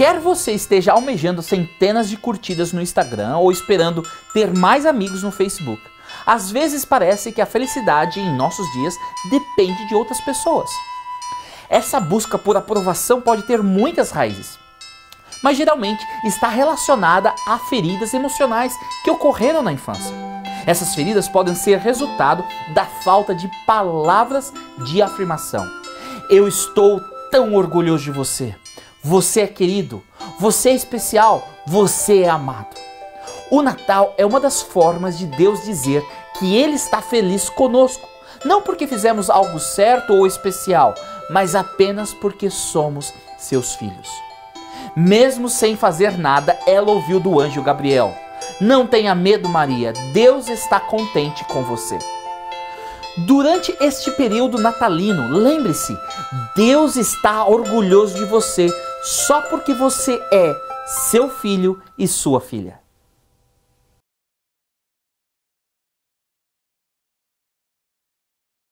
Quer você esteja almejando centenas de curtidas no Instagram ou esperando ter mais amigos no Facebook, às vezes parece que a felicidade em nossos dias depende de outras pessoas. Essa busca por aprovação pode ter muitas raízes, mas geralmente está relacionada a feridas emocionais que ocorreram na infância. Essas feridas podem ser resultado da falta de palavras de afirmação. Eu estou tão orgulhoso de você. Você é querido, você é especial, você é amado. O Natal é uma das formas de Deus dizer que Ele está feliz conosco, não porque fizemos algo certo ou especial, mas apenas porque somos seus filhos. Mesmo sem fazer nada, ela ouviu do anjo Gabriel: Não tenha medo, Maria, Deus está contente com você. Durante este período natalino, lembre-se, Deus está orgulhoso de você só porque você é seu filho e sua filha.